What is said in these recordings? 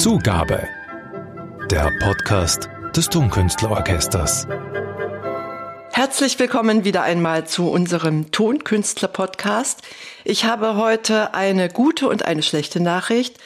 Zugabe. Der Podcast des Tonkünstlerorchesters. Herzlich willkommen wieder einmal zu unserem Tonkünstler-Podcast. Ich habe heute eine gute und eine schlechte Nachricht.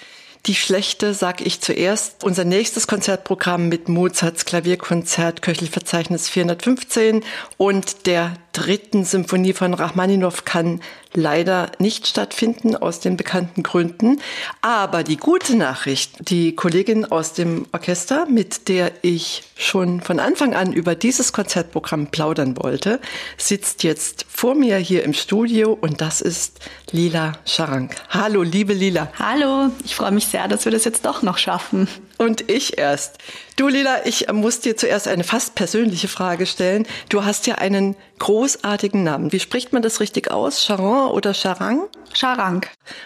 Die schlechte sag ich zuerst. Unser nächstes Konzertprogramm mit Mozarts Klavierkonzert Köchelverzeichnis 415 und der dritten Symphonie von Rachmaninow kann leider nicht stattfinden aus den bekannten Gründen. Aber die gute Nachricht, die Kollegin aus dem Orchester, mit der ich schon von Anfang an über dieses Konzertprogramm plaudern wollte, sitzt jetzt vor mir hier im Studio und das ist Lila Scharank. Hallo, liebe Lila. Hallo, ich freue mich sehr, dass wir das jetzt doch noch schaffen. Und ich erst. Du, Lila, ich muss dir zuerst eine fast persönliche Frage stellen. Du hast ja einen großartigen Namen. Wie spricht man das richtig aus? Charon oder Charang? Charang.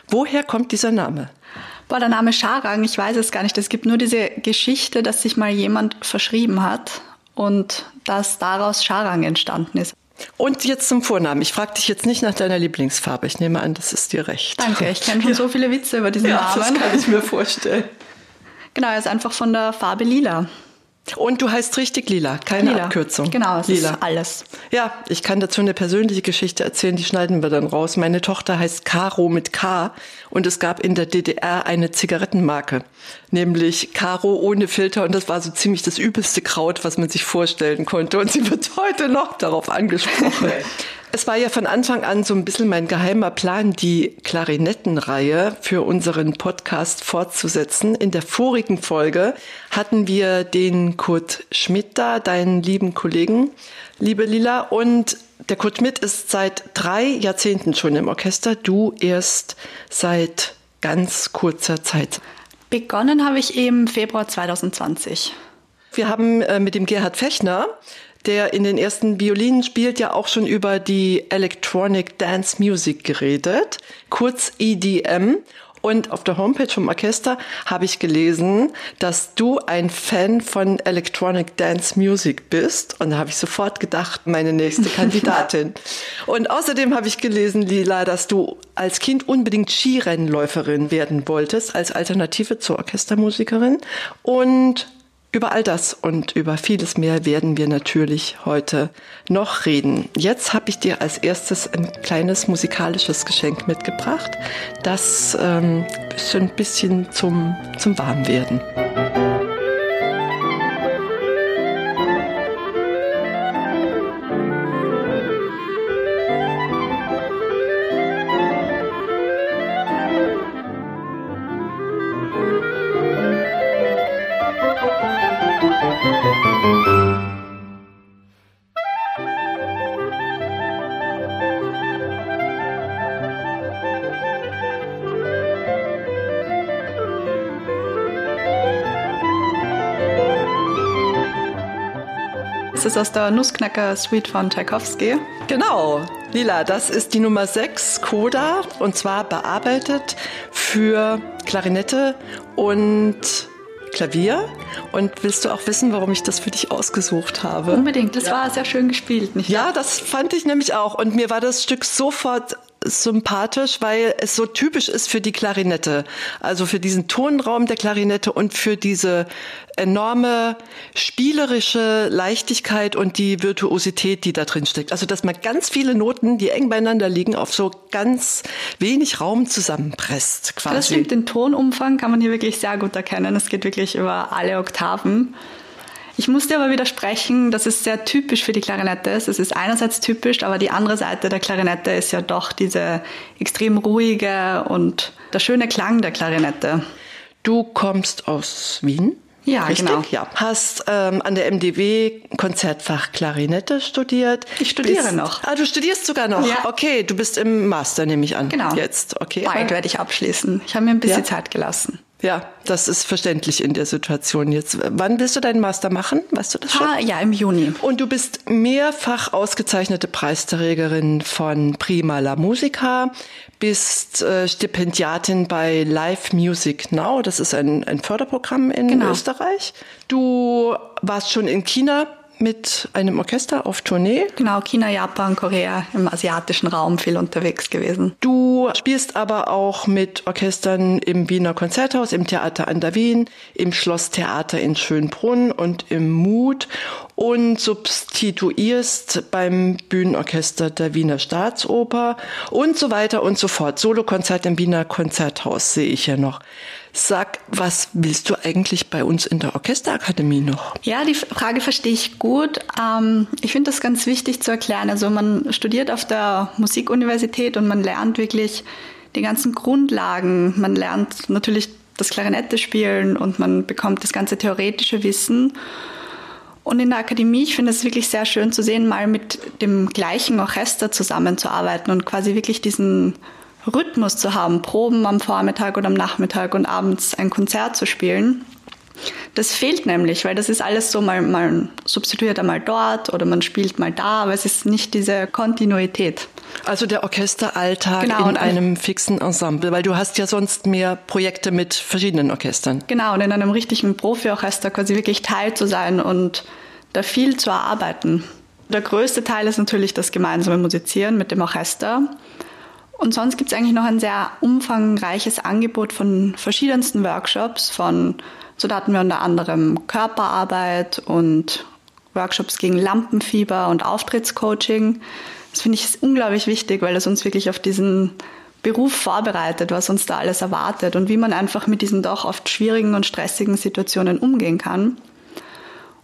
Woher kommt dieser Name? Boah, der Name Charang, ich weiß es gar nicht. Es gibt nur diese Geschichte, dass sich mal jemand verschrieben hat und dass daraus Charang entstanden ist. Und jetzt zum Vornamen. Ich frage dich jetzt nicht nach deiner Lieblingsfarbe. Ich nehme an, das ist dir recht. Danke, ich kenne schon ja. so viele Witze über diesen ja, Namen. Das kann ich mir vorstellen. Genau, er ist einfach von der Farbe lila. Und du heißt richtig Lila, keine Lila. Abkürzung. Genau, es Lila. ist alles. Ja, ich kann dazu eine persönliche Geschichte erzählen, die schneiden wir dann raus. Meine Tochter heißt Caro mit K und es gab in der DDR eine Zigarettenmarke, nämlich Caro ohne Filter und das war so ziemlich das übelste Kraut, was man sich vorstellen konnte und sie wird heute noch darauf angesprochen. Es war ja von Anfang an so ein bisschen mein geheimer Plan, die Klarinettenreihe für unseren Podcast fortzusetzen. In der vorigen Folge hatten wir den Kurt Schmidt da, deinen lieben Kollegen, liebe Lila. Und der Kurt Schmidt ist seit drei Jahrzehnten schon im Orchester, du erst seit ganz kurzer Zeit. Begonnen habe ich im Februar 2020. Wir haben äh, mit dem Gerhard Fechner der in den ersten Violinen spielt, ja auch schon über die Electronic Dance Music geredet, kurz EDM. Und auf der Homepage vom Orchester habe ich gelesen, dass du ein Fan von Electronic Dance Music bist. Und da habe ich sofort gedacht, meine nächste Kandidatin. Und außerdem habe ich gelesen, Lila, dass du als Kind unbedingt Skirennläuferin werden wolltest, als Alternative zur Orchestermusikerin. Und über all das und über vieles mehr werden wir natürlich heute noch reden. Jetzt habe ich dir als erstes ein kleines musikalisches Geschenk mitgebracht, das ähm, ein bisschen zum, zum Warmwerden. Ist aus der Nussknacker Suite von Tchaikovsky. Genau. Lila, das ist die Nummer 6 Coda und zwar bearbeitet für Klarinette und Klavier. Und willst du auch wissen, warum ich das für dich ausgesucht habe? Unbedingt. Das ja. war sehr schön gespielt, nicht? Ja, das fand ich nämlich auch. Und mir war das Stück sofort sympathisch, weil es so typisch ist für die Klarinette. Also für diesen Tonraum der Klarinette und für diese enorme spielerische Leichtigkeit und die Virtuosität, die da drin steckt. Also, dass man ganz viele Noten, die eng beieinander liegen, auf so ganz wenig Raum zusammenpresst, quasi. Das stimmt, den Tonumfang kann man hier wirklich sehr gut erkennen. Es geht wirklich über alle Oktaven. Ich muss dir aber widersprechen, dass es sehr typisch für die Klarinette ist. Es ist einerseits typisch, aber die andere Seite der Klarinette ist ja doch diese extrem ruhige und der schöne Klang der Klarinette. Du kommst aus Wien? Ja, Richtig? genau. Ja. Hast ähm, an der MDW Konzertfach Klarinette studiert. Ich studiere bist, noch. Ah, du studierst sogar noch? Ja. Okay, du bist im Master, nehme ich an. Genau. Jetzt, okay. Bald werde ich abschließen. Ich habe mir ein bisschen ja? Zeit gelassen. Ja, das ist verständlich in der Situation jetzt. Wann willst du deinen Master machen? Weißt du das schon? Ah, ja, im Juni. Und du bist mehrfach ausgezeichnete Preisträgerin von Prima la Musica, bist äh, Stipendiatin bei Live Music Now. Das ist ein, ein Förderprogramm in genau. Österreich. Du warst schon in China mit einem Orchester auf Tournee. Genau, China, Japan, Korea, im asiatischen Raum viel unterwegs gewesen. Du spielst aber auch mit Orchestern im Wiener Konzerthaus, im Theater an der Wien, im Schlosstheater in Schönbrunn und im Mut und substituierst beim Bühnenorchester der Wiener Staatsoper und so weiter und so fort. Solokonzert im Wiener Konzerthaus sehe ich ja noch. Sag, was willst du eigentlich bei uns in der Orchesterakademie noch? Ja, die Frage verstehe ich gut. Ähm, ich finde das ganz wichtig zu erklären. Also man studiert auf der Musikuniversität und man lernt wirklich die ganzen Grundlagen. Man lernt natürlich das Klarinette spielen und man bekommt das ganze theoretische Wissen. Und in der Akademie, ich finde es wirklich sehr schön zu sehen, mal mit dem gleichen Orchester zusammenzuarbeiten und quasi wirklich diesen Rhythmus zu haben, Proben am Vormittag oder am Nachmittag und abends ein Konzert zu spielen. Das fehlt nämlich, weil das ist alles so, mal, man substituiert einmal dort oder man spielt mal da, aber es ist nicht diese Kontinuität. Also der Orchesteralltag genau, in einem fixen Ensemble, weil du hast ja sonst mehr Projekte mit verschiedenen Orchestern. Genau, und in einem richtigen Profi-Orchester quasi wirklich Teil zu sein und da viel zu erarbeiten. Der größte Teil ist natürlich das gemeinsame Musizieren mit dem Orchester. Und sonst gibt es eigentlich noch ein sehr umfangreiches Angebot von verschiedensten Workshops. Von, so da hatten wir unter anderem Körperarbeit und Workshops gegen Lampenfieber und Auftrittscoaching. Das finde ich unglaublich wichtig, weil es uns wirklich auf diesen Beruf vorbereitet, was uns da alles erwartet und wie man einfach mit diesen doch oft schwierigen und stressigen Situationen umgehen kann.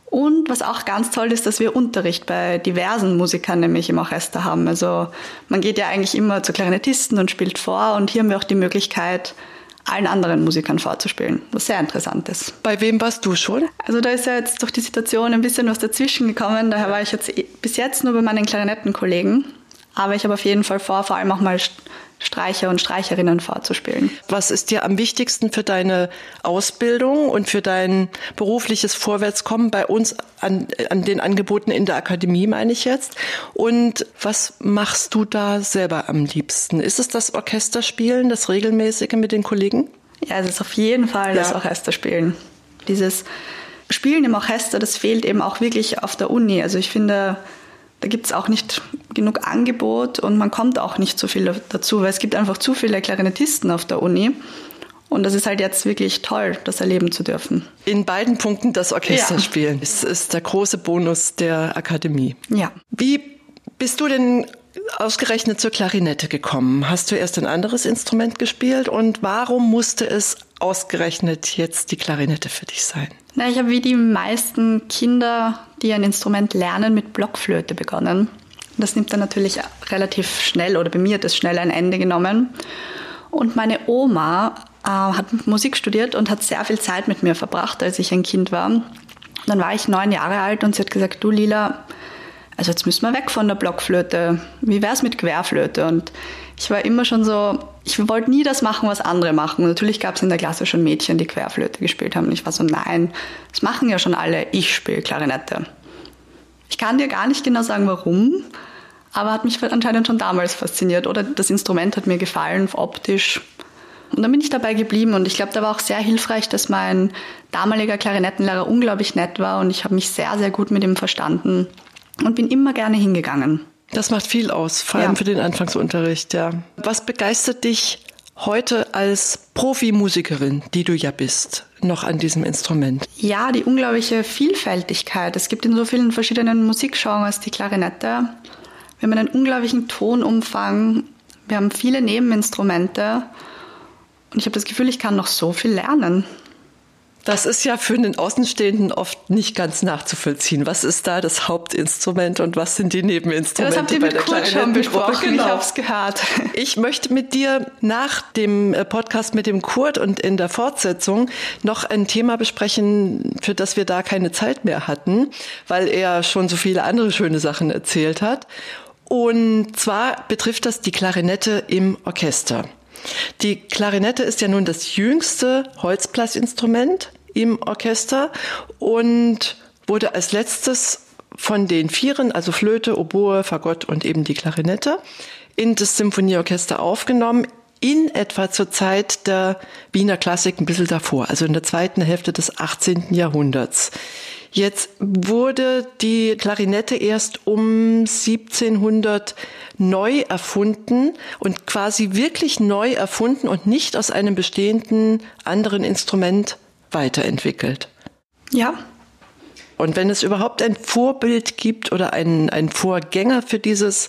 Und was auch ganz toll ist, dass wir Unterricht bei diversen Musikern nämlich im Orchester haben. Also man geht ja eigentlich immer zu Klarinettisten und spielt vor und hier haben wir auch die Möglichkeit, allen anderen Musikern vorzuspielen, was sehr interessant ist. Bei wem warst du schon? Also da ist ja jetzt durch die Situation ein bisschen was dazwischen gekommen. Daher war ich jetzt bis jetzt nur bei meinen Klarinettenkollegen. Aber ich habe auf jeden Fall vor, vor allem auch mal Streicher und Streicherinnen vorzuspielen. Was ist dir am wichtigsten für deine Ausbildung und für dein berufliches Vorwärtskommen bei uns an, an den Angeboten in der Akademie, meine ich jetzt? Und was machst du da selber am liebsten? Ist es das Orchesterspielen, das regelmäßige mit den Kollegen? Ja, es ist auf jeden Fall ja. das Orchesterspielen. Dieses Spielen im Orchester, das fehlt eben auch wirklich auf der Uni. Also ich finde, da gibt es auch nicht genug Angebot und man kommt auch nicht so viel dazu, weil es gibt einfach zu viele Klarinettisten auf der Uni. Und das ist halt jetzt wirklich toll, das erleben zu dürfen. In beiden Punkten das Orchester ja. spielen. Das ist der große Bonus der Akademie. Ja. Wie bist du denn ausgerechnet zur Klarinette gekommen? Hast du erst ein anderes Instrument gespielt und warum musste es ausgerechnet jetzt die Klarinette für dich sein? Na, ich habe wie die meisten Kinder, die ein Instrument lernen, mit Blockflöte begonnen. Das nimmt dann natürlich relativ schnell oder bei mir hat es schnell ein Ende genommen. Und meine Oma äh, hat Musik studiert und hat sehr viel Zeit mit mir verbracht, als ich ein Kind war. Dann war ich neun Jahre alt und sie hat gesagt, du Lila, also jetzt müssen wir weg von der Blockflöte. Wie wäre es mit Querflöte? Und ich war immer schon so, ich wollte nie das machen, was andere machen. Natürlich gab es in der Klasse schon Mädchen, die Querflöte gespielt haben. Und ich war so, nein, das machen ja schon alle. Ich spiele Klarinette. Ich kann dir gar nicht genau sagen, warum, aber hat mich anscheinend schon damals fasziniert. Oder das Instrument hat mir gefallen, optisch. Und dann bin ich dabei geblieben und ich glaube, da war auch sehr hilfreich, dass mein damaliger Klarinettenlehrer unglaublich nett war und ich habe mich sehr, sehr gut mit ihm verstanden und bin immer gerne hingegangen. Das macht viel aus, vor allem ja. für den Anfangsunterricht, ja. Was begeistert dich heute als Profimusikerin, die du ja bist, noch an diesem Instrument? Ja, die unglaubliche Vielfältigkeit. Es gibt in so vielen verschiedenen Musikgenres die Klarinette. Wir haben einen unglaublichen Tonumfang. Wir haben viele Nebeninstrumente. Und ich habe das Gefühl, ich kann noch so viel lernen. Das ist ja für den Außenstehenden oft nicht ganz nachzuvollziehen. Was ist da das Hauptinstrument und was sind die Nebeninstrumente das habt ihr bei mit der Kurt schon besprochen. Genau. Ich habe es gehört. Ich möchte mit dir nach dem äh, Podcast mit dem Kurt und in der Fortsetzung noch ein Thema besprechen, für das wir da keine Zeit mehr hatten, weil er schon so viele andere schöne Sachen erzählt hat. Und zwar betrifft das die Klarinette im Orchester. Die Klarinette ist ja nun das jüngste Holzblasinstrument im Orchester und wurde als letztes von den Vieren, also Flöte, Oboe, Fagott und eben die Klarinette, in das Symphonieorchester aufgenommen, in etwa zur Zeit der Wiener Klassik ein bisschen davor, also in der zweiten Hälfte des 18. Jahrhunderts. Jetzt wurde die Klarinette erst um 1700 neu erfunden und quasi wirklich neu erfunden und nicht aus einem bestehenden anderen Instrument weiterentwickelt. Ja, und wenn es überhaupt ein Vorbild gibt oder einen, einen Vorgänger für dieses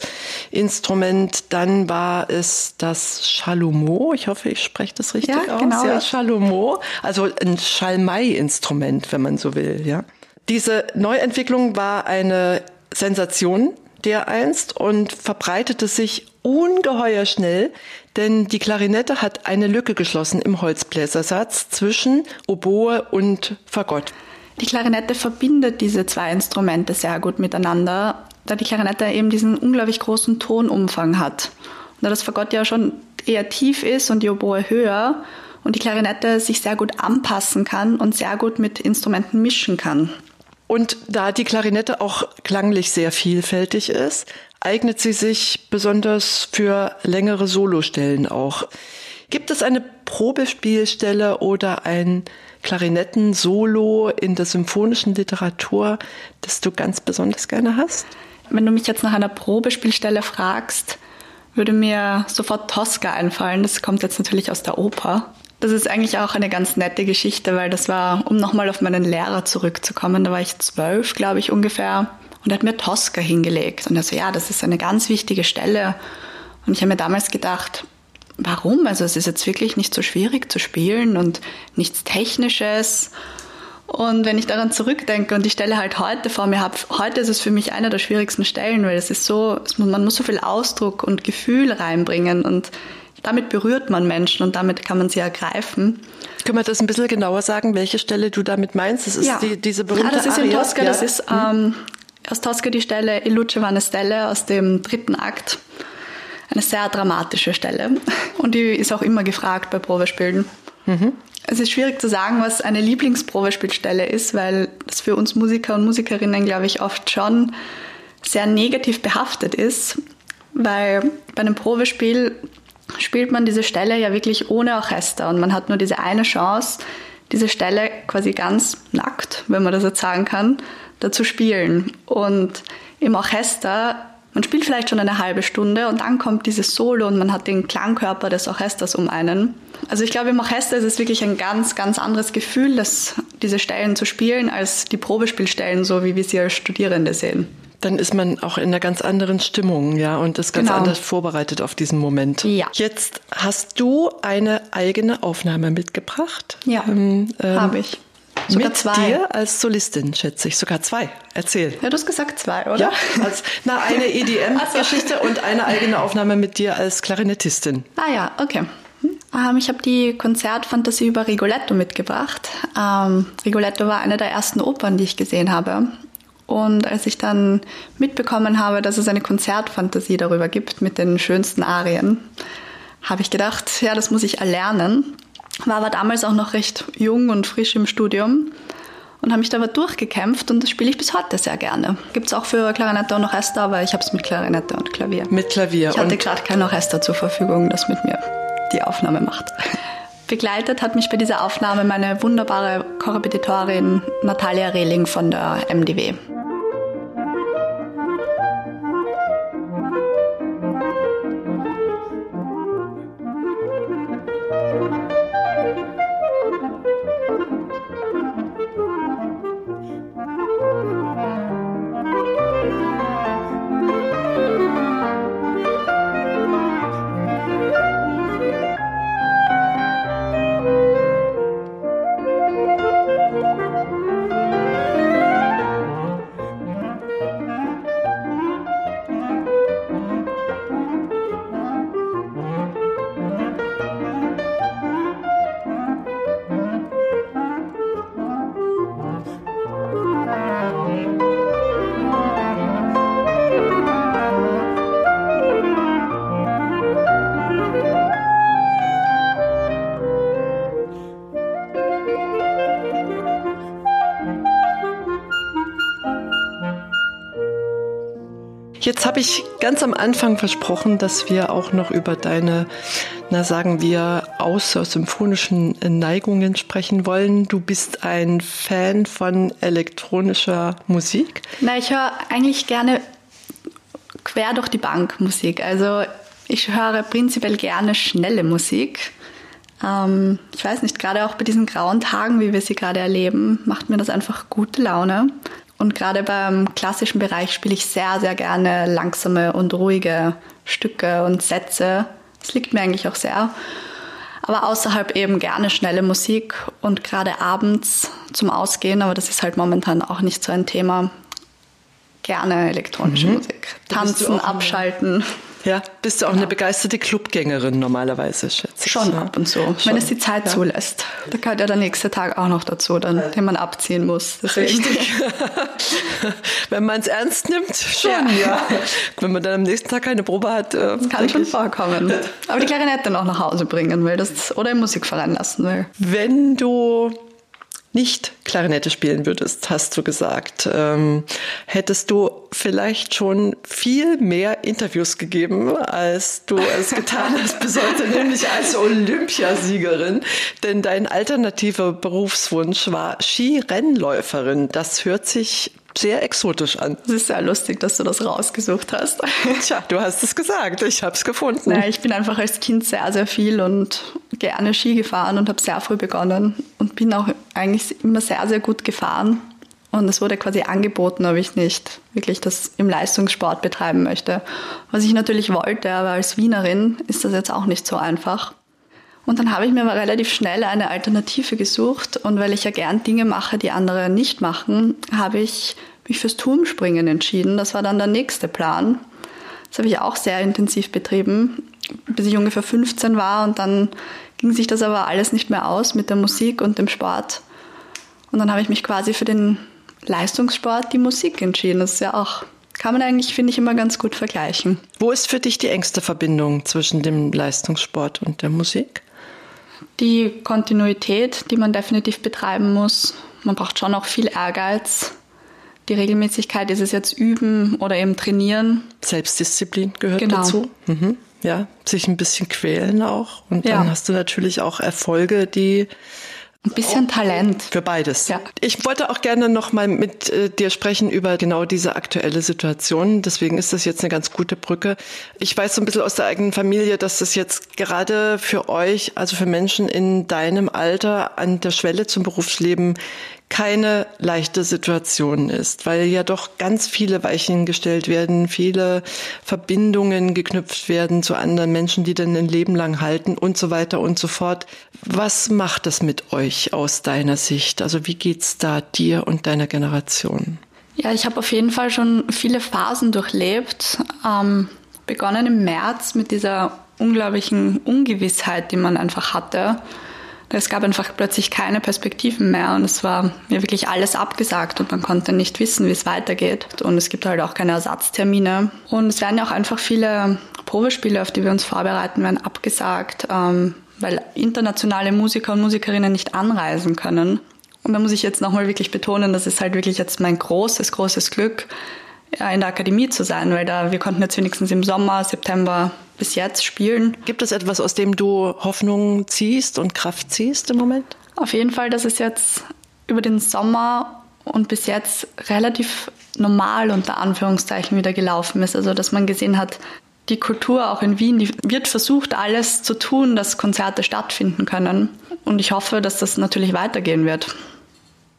Instrument, dann war es das Chalumeau. Ich hoffe, ich spreche das richtig ja, aus. Genau, ja, Chalumeau. Also ein Schalmei-Instrument, wenn man so will, ja. Diese Neuentwicklung war eine Sensation dereinst und verbreitete sich ungeheuer schnell, denn die Klarinette hat eine Lücke geschlossen im Holzbläsersatz zwischen Oboe und Fagott. Die Klarinette verbindet diese zwei Instrumente sehr gut miteinander, da die Klarinette eben diesen unglaublich großen Tonumfang hat. Und da das Fagott ja schon eher tief ist und die Oboe höher und die Klarinette sich sehr gut anpassen kann und sehr gut mit Instrumenten mischen kann. Und da die Klarinette auch klanglich sehr vielfältig ist, eignet sie sich besonders für längere Solostellen auch. Gibt es eine Probespielstelle oder ein Klarinetten-Solo in der symphonischen Literatur, das du ganz besonders gerne hast? Wenn du mich jetzt nach einer Probespielstelle fragst, würde mir sofort Tosca einfallen. Das kommt jetzt natürlich aus der Oper. Das ist eigentlich auch eine ganz nette Geschichte, weil das war, um nochmal auf meinen Lehrer zurückzukommen, da war ich zwölf, glaube ich, ungefähr, und er hat mir Tosca hingelegt. Und er so, ja, das ist eine ganz wichtige Stelle. Und ich habe mir damals gedacht, warum? Also es ist jetzt wirklich nicht so schwierig zu spielen und nichts Technisches. Und wenn ich daran zurückdenke und die Stelle halt heute vor mir habe, heute ist es für mich eine der schwierigsten Stellen, weil es ist so, man muss so viel Ausdruck und Gefühl reinbringen und damit berührt man Menschen und damit kann man sie ergreifen. Können wir das ein bisschen genauer sagen, welche Stelle du damit meinst? Das ist ja. die, diese berühmte ah, das ist in Tosca, ja. das ist ähm, aus Tosca die Stelle Il Luce va Stelle aus dem dritten Akt eine sehr dramatische Stelle und die ist auch immer gefragt bei Probespielen. Mhm. Es ist schwierig zu sagen, was eine Lieblingsprobespielstelle ist, weil das für uns Musiker und Musikerinnen, glaube ich, oft schon sehr negativ behaftet ist, weil bei einem Probespiel spielt man diese Stelle ja wirklich ohne Orchester und man hat nur diese eine Chance, diese Stelle quasi ganz nackt, wenn man das jetzt sagen kann, da zu spielen. Und im Orchester man spielt vielleicht schon eine halbe Stunde und dann kommt dieses Solo und man hat den Klangkörper des Orchesters um einen. Also ich glaube, im Orchester ist es wirklich ein ganz, ganz anderes Gefühl, das, diese Stellen zu spielen, als die Probespielstellen, so wie wir sie als Studierende sehen. Dann ist man auch in einer ganz anderen Stimmung, ja, und ist ganz genau. anders vorbereitet auf diesen Moment. Ja. Jetzt hast du eine eigene Aufnahme mitgebracht. Ja, ähm, ähm, habe ich. Sogar mit zwei. dir als Solistin, schätze ich. Sogar zwei. Erzähl. Ja, du hast gesagt zwei, oder? Ja, als, na, eine EDM-Geschichte und eine eigene Aufnahme mit dir als Klarinettistin. Ah ja, okay. Ähm, ich habe die Konzertfantasie über Rigoletto mitgebracht. Ähm, Rigoletto war eine der ersten Opern, die ich gesehen habe. Und als ich dann mitbekommen habe, dass es eine Konzertfantasie darüber gibt mit den schönsten Arien, habe ich gedacht, ja, das muss ich erlernen war aber damals auch noch recht jung und frisch im Studium und habe mich da aber durchgekämpft und das spiele ich bis heute sehr gerne. Gibt es auch für Klarinette und Orchester, aber ich habe es mit Klarinette und Klavier. Mit Klavier. Ich hatte gerade kein Orchester zur Verfügung, das mit mir die Aufnahme macht. Begleitet hat mich bei dieser Aufnahme meine wunderbare Korrepetitorin Natalia Rehling von der MDW. Jetzt habe ich ganz am Anfang versprochen, dass wir auch noch über deine na sagen wir, außer symphonischen Neigungen sprechen wollen. Du bist ein Fan von elektronischer Musik? Na, ich höre eigentlich gerne quer durch die Bank Musik. Also ich höre prinzipiell gerne schnelle Musik. Ähm, ich weiß nicht, gerade auch bei diesen grauen Tagen, wie wir sie gerade erleben, macht mir das einfach gute Laune. Und gerade beim klassischen Bereich spiele ich sehr, sehr gerne langsame und ruhige Stücke und Sätze. Das liegt mir eigentlich auch sehr. Aber außerhalb eben gerne schnelle Musik und gerade abends zum Ausgehen, aber das ist halt momentan auch nicht so ein Thema. Gerne elektronische mhm. Musik. Tanzen, abschalten. Ja, bist du auch ja. eine begeisterte Clubgängerin normalerweise, schätze ich. Schon ja. ab und zu, Schon. wenn es die Zeit ja. zulässt. Da gehört ja der nächste Tag auch noch dazu, dann, den man abziehen muss. Deswegen. Richtig. wenn man es ernst nimmt, schon, ja. Wenn man dann am nächsten Tag keine Probe hat. Äh, das kann schon vorkommen. Aber die Klarinette noch nach Hause bringen will das, oder im Musikverein lassen will. Wenn du nicht Klarinette spielen würdest, hast du gesagt, ähm, hättest du vielleicht schon viel mehr Interviews gegeben, als du es getan hast bis heute, nämlich als Olympiasiegerin. Denn dein alternativer Berufswunsch war Skirennläuferin. Das hört sich sehr exotisch an. Es ist sehr lustig, dass du das rausgesucht hast. Tja, du hast es gesagt, ich habe es gefunden. Naja, ich bin einfach als Kind sehr, sehr viel und gerne Ski gefahren und habe sehr früh begonnen und bin auch eigentlich immer sehr, sehr gut gefahren. Und es wurde quasi angeboten, ob ich nicht wirklich das im Leistungssport betreiben möchte. Was ich natürlich wollte, aber als Wienerin ist das jetzt auch nicht so einfach. Und dann habe ich mir aber relativ schnell eine Alternative gesucht und weil ich ja gern Dinge mache, die andere nicht machen, habe ich mich fürs Turmspringen entschieden. Das war dann der nächste Plan. Das habe ich auch sehr intensiv betrieben, bis ich ungefähr 15 war und dann ging sich das aber alles nicht mehr aus mit der Musik und dem Sport. Und dann habe ich mich quasi für den Leistungssport, die Musik entschieden. Das ist ja auch kann man eigentlich, finde ich, immer ganz gut vergleichen. Wo ist für dich die engste Verbindung zwischen dem Leistungssport und der Musik? Die Kontinuität, die man definitiv betreiben muss. Man braucht schon auch viel Ehrgeiz. Die Regelmäßigkeit ist es jetzt üben oder eben trainieren. Selbstdisziplin gehört genau. dazu. Mhm. Ja, sich ein bisschen quälen auch. Und ja. dann hast du natürlich auch Erfolge, die ein bisschen Talent. Für beides. Ja. Ich wollte auch gerne noch mal mit äh, dir sprechen über genau diese aktuelle Situation. Deswegen ist das jetzt eine ganz gute Brücke. Ich weiß so ein bisschen aus der eigenen Familie, dass das jetzt gerade für euch, also für Menschen in deinem Alter an der Schwelle zum Berufsleben keine leichte Situation ist, weil ja doch ganz viele Weichen gestellt werden, viele Verbindungen geknüpft werden zu anderen Menschen, die dann ein Leben lang halten und so weiter und so fort. Was macht das mit euch aus deiner Sicht? Also wie geht's da dir und deiner Generation? Ja, ich habe auf jeden Fall schon viele Phasen durchlebt. Ähm, begonnen im März mit dieser unglaublichen Ungewissheit, die man einfach hatte. Es gab einfach plötzlich keine Perspektiven mehr und es war mir wirklich alles abgesagt und man konnte nicht wissen, wie es weitergeht. Und es gibt halt auch keine Ersatztermine. Und es werden ja auch einfach viele Probespiele, auf die wir uns vorbereiten, werden abgesagt, ähm, weil internationale Musiker und Musikerinnen nicht anreisen können. Und da muss ich jetzt nochmal wirklich betonen, das ist halt wirklich jetzt mein großes, großes Glück, in der Akademie zu sein, weil da wir konnten jetzt wenigstens im Sommer, September bis jetzt spielen. Gibt es etwas, aus dem du Hoffnung ziehst und Kraft ziehst im Moment? Auf jeden Fall, dass es jetzt über den Sommer und bis jetzt relativ normal unter Anführungszeichen wieder gelaufen ist. Also dass man gesehen hat, die Kultur auch in Wien, die wird versucht, alles zu tun, dass Konzerte stattfinden können. Und ich hoffe, dass das natürlich weitergehen wird.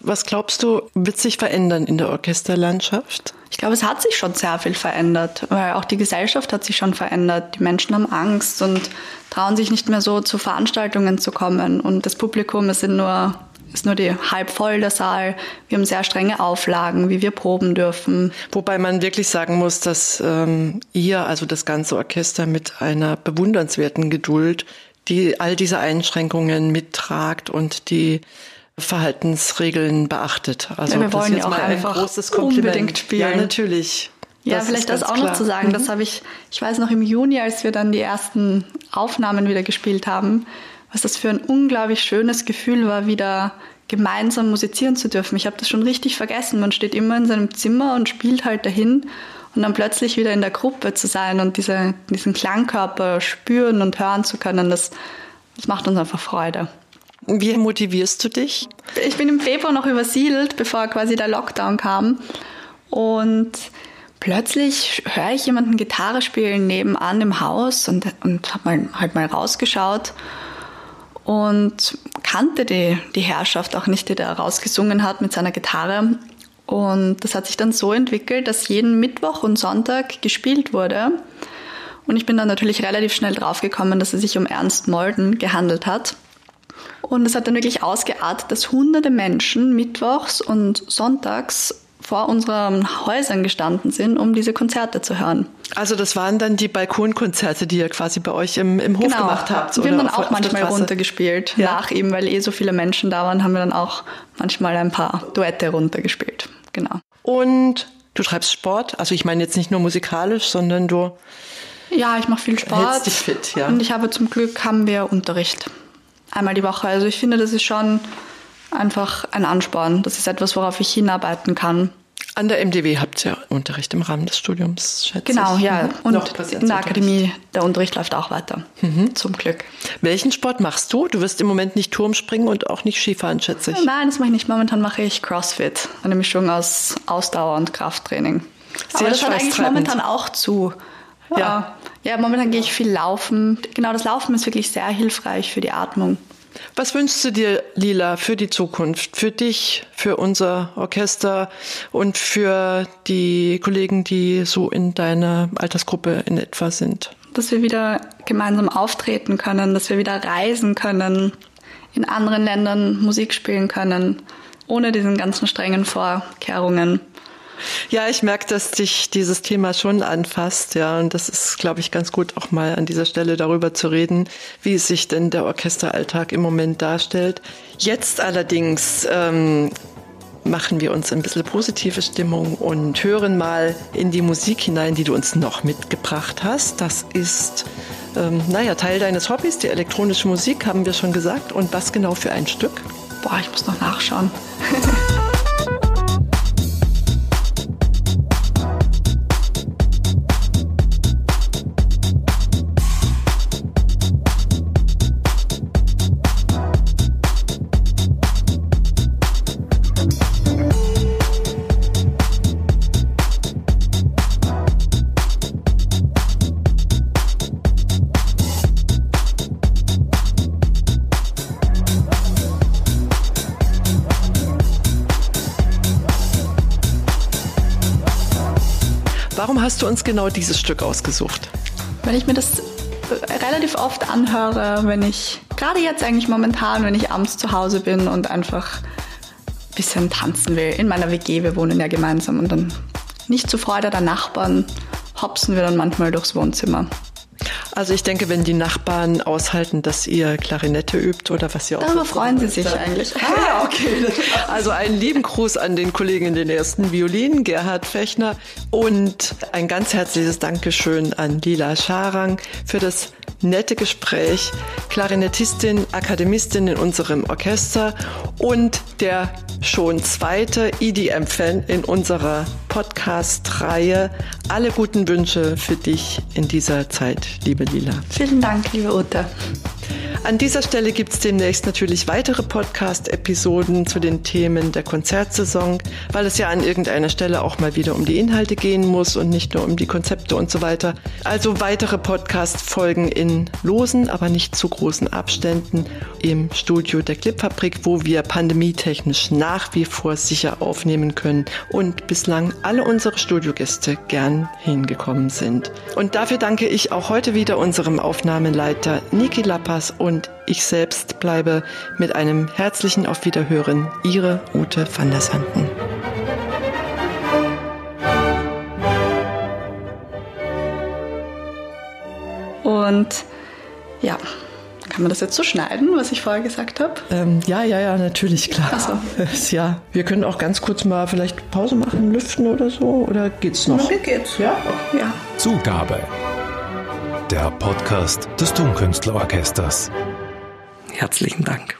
Was glaubst du, wird sich verändern in der Orchesterlandschaft? Ich glaube, es hat sich schon sehr viel verändert, weil auch die Gesellschaft hat sich schon verändert. Die Menschen haben Angst und trauen sich nicht mehr so zu Veranstaltungen zu kommen. Und das Publikum ist nur, ist nur die halb voll der Saal. Wir haben sehr strenge Auflagen, wie wir proben dürfen. Wobei man wirklich sagen muss, dass ähm, ihr, also das ganze Orchester, mit einer bewundernswerten Geduld die all diese Einschränkungen mittragt und die Verhaltensregeln beachtet. Also ja, wir wollen ja auch einfach ein großes Kompliment. unbedingt spielen. Ja, natürlich. Ja, das vielleicht das auch klar. noch zu sagen. Mhm. Das habe ich, ich weiß noch im Juni, als wir dann die ersten Aufnahmen wieder gespielt haben, was das für ein unglaublich schönes Gefühl war, wieder gemeinsam musizieren zu dürfen. Ich habe das schon richtig vergessen. Man steht immer in seinem Zimmer und spielt halt dahin. Und dann plötzlich wieder in der Gruppe zu sein und diese, diesen Klangkörper spüren und hören zu können, das, das macht uns einfach Freude. Wie motivierst du dich? Ich bin im Februar noch übersiedelt, bevor quasi der Lockdown kam. Und plötzlich höre ich jemanden Gitarre spielen nebenan im Haus und, und habe halt mal rausgeschaut und kannte die, die Herrschaft auch nicht, die da rausgesungen hat mit seiner Gitarre. Und das hat sich dann so entwickelt, dass jeden Mittwoch und Sonntag gespielt wurde. Und ich bin dann natürlich relativ schnell draufgekommen, dass es sich um Ernst Molden gehandelt hat. Und es hat dann wirklich ausgeartet, dass hunderte Menschen mittwochs und sonntags vor unseren Häusern gestanden sind, um diese Konzerte zu hören. Also das waren dann die Balkonkonzerte, die ihr quasi bei euch im, im Hof genau. gemacht habt? Wir haben dann auch manchmal runtergespielt. Ja. Nach ihm, weil eh so viele Menschen da waren, haben wir dann auch manchmal ein paar Duette runtergespielt. Genau. Und du treibst Sport? Also ich meine jetzt nicht nur musikalisch, sondern du... Ja, ich mache viel Sport. Hältst dich fit, ja. Und ich habe zum Glück haben wir Unterricht. Einmal die Woche. Also ich finde, das ist schon einfach ein Ansporn. Das ist etwas, worauf ich hinarbeiten kann. An der MDW habt ihr Unterricht im Rahmen des Studiums, schätze genau, ich. Genau, ja. Und in der Akademie, der Unterricht läuft auch weiter. Mhm. Zum Glück. Welchen Sport machst du? Du wirst im Moment nicht Turmspringen und auch nicht Skifahren, schätze ich. Nein, das mache ich nicht. Momentan mache ich Crossfit. Eine Mischung aus Ausdauer und Krafttraining. Sehr Aber das schaut eigentlich momentan auch zu. Ja. ja, momentan gehe ich viel laufen. Genau, das Laufen ist wirklich sehr hilfreich für die Atmung. Was wünschst du dir, Lila, für die Zukunft, für dich, für unser Orchester und für die Kollegen, die so in deiner Altersgruppe in etwa sind? Dass wir wieder gemeinsam auftreten können, dass wir wieder reisen können, in anderen Ländern Musik spielen können, ohne diesen ganzen strengen Vorkehrungen. Ja, ich merke, dass dich dieses Thema schon anfasst, ja, und das ist, glaube ich, ganz gut, auch mal an dieser Stelle darüber zu reden, wie sich denn der Orchesteralltag im Moment darstellt. Jetzt allerdings ähm, machen wir uns ein bisschen positive Stimmung und hören mal in die Musik hinein, die du uns noch mitgebracht hast. Das ist, ähm, naja, Teil deines Hobbys, die elektronische Musik, haben wir schon gesagt. Und was genau für ein Stück? Boah, ich muss noch nachschauen. hast du uns genau dieses Stück ausgesucht? Weil ich mir das relativ oft anhöre, wenn ich, gerade jetzt eigentlich momentan, wenn ich abends zu Hause bin und einfach ein bisschen tanzen will. In meiner WG, wir wohnen ja gemeinsam und dann nicht zur Freude der Nachbarn hopsen wir dann manchmal durchs Wohnzimmer. Also ich denke, wenn die Nachbarn aushalten, dass ihr Klarinette übt oder was ihr auch. Darüber freuen sie sich eigentlich. Ah, okay. Also einen lieben Gruß an den Kollegen in den ersten Violinen, Gerhard Fechner, und ein ganz herzliches Dankeschön an Lila Scharang für das nette Gespräch. Klarinettistin, Akademistin in unserem Orchester und der schon zweite EDM-Fan in unserer Podcast-Reihe. Alle guten Wünsche für dich in dieser Zeit, liebe Lila. Vielen Dank, liebe Ute. An dieser Stelle gibt es demnächst natürlich weitere Podcast-Episoden zu den Themen der Konzertsaison, weil es ja an irgendeiner Stelle auch mal wieder um die Inhalte gehen muss und nicht nur um die Konzepte und so weiter. Also weitere Podcast-Folgen in losen, aber nicht zu großen Abständen im Studio der Clipfabrik, wo wir pandemietechnisch nach wie vor sicher aufnehmen können und bislang alle unsere Studiogäste gern hingekommen sind. Und dafür danke ich auch heute wieder unserem Aufnahmeleiter Niki Lappas und ich selbst bleibe mit einem herzlichen Auf Wiederhören. Ihre Ute van der Sanden. Und ja, kann man das jetzt so schneiden, was ich vorher gesagt habe? Ähm, ja, ja, ja, natürlich, klar. Ach so. Ja, wir können auch ganz kurz mal vielleicht Pause machen, lüften oder so. Oder geht's noch? Mir geht's. Ja? Okay. ja. Zugabe. Der Podcast des Tonkünstlerorchesters. Herzlichen Dank.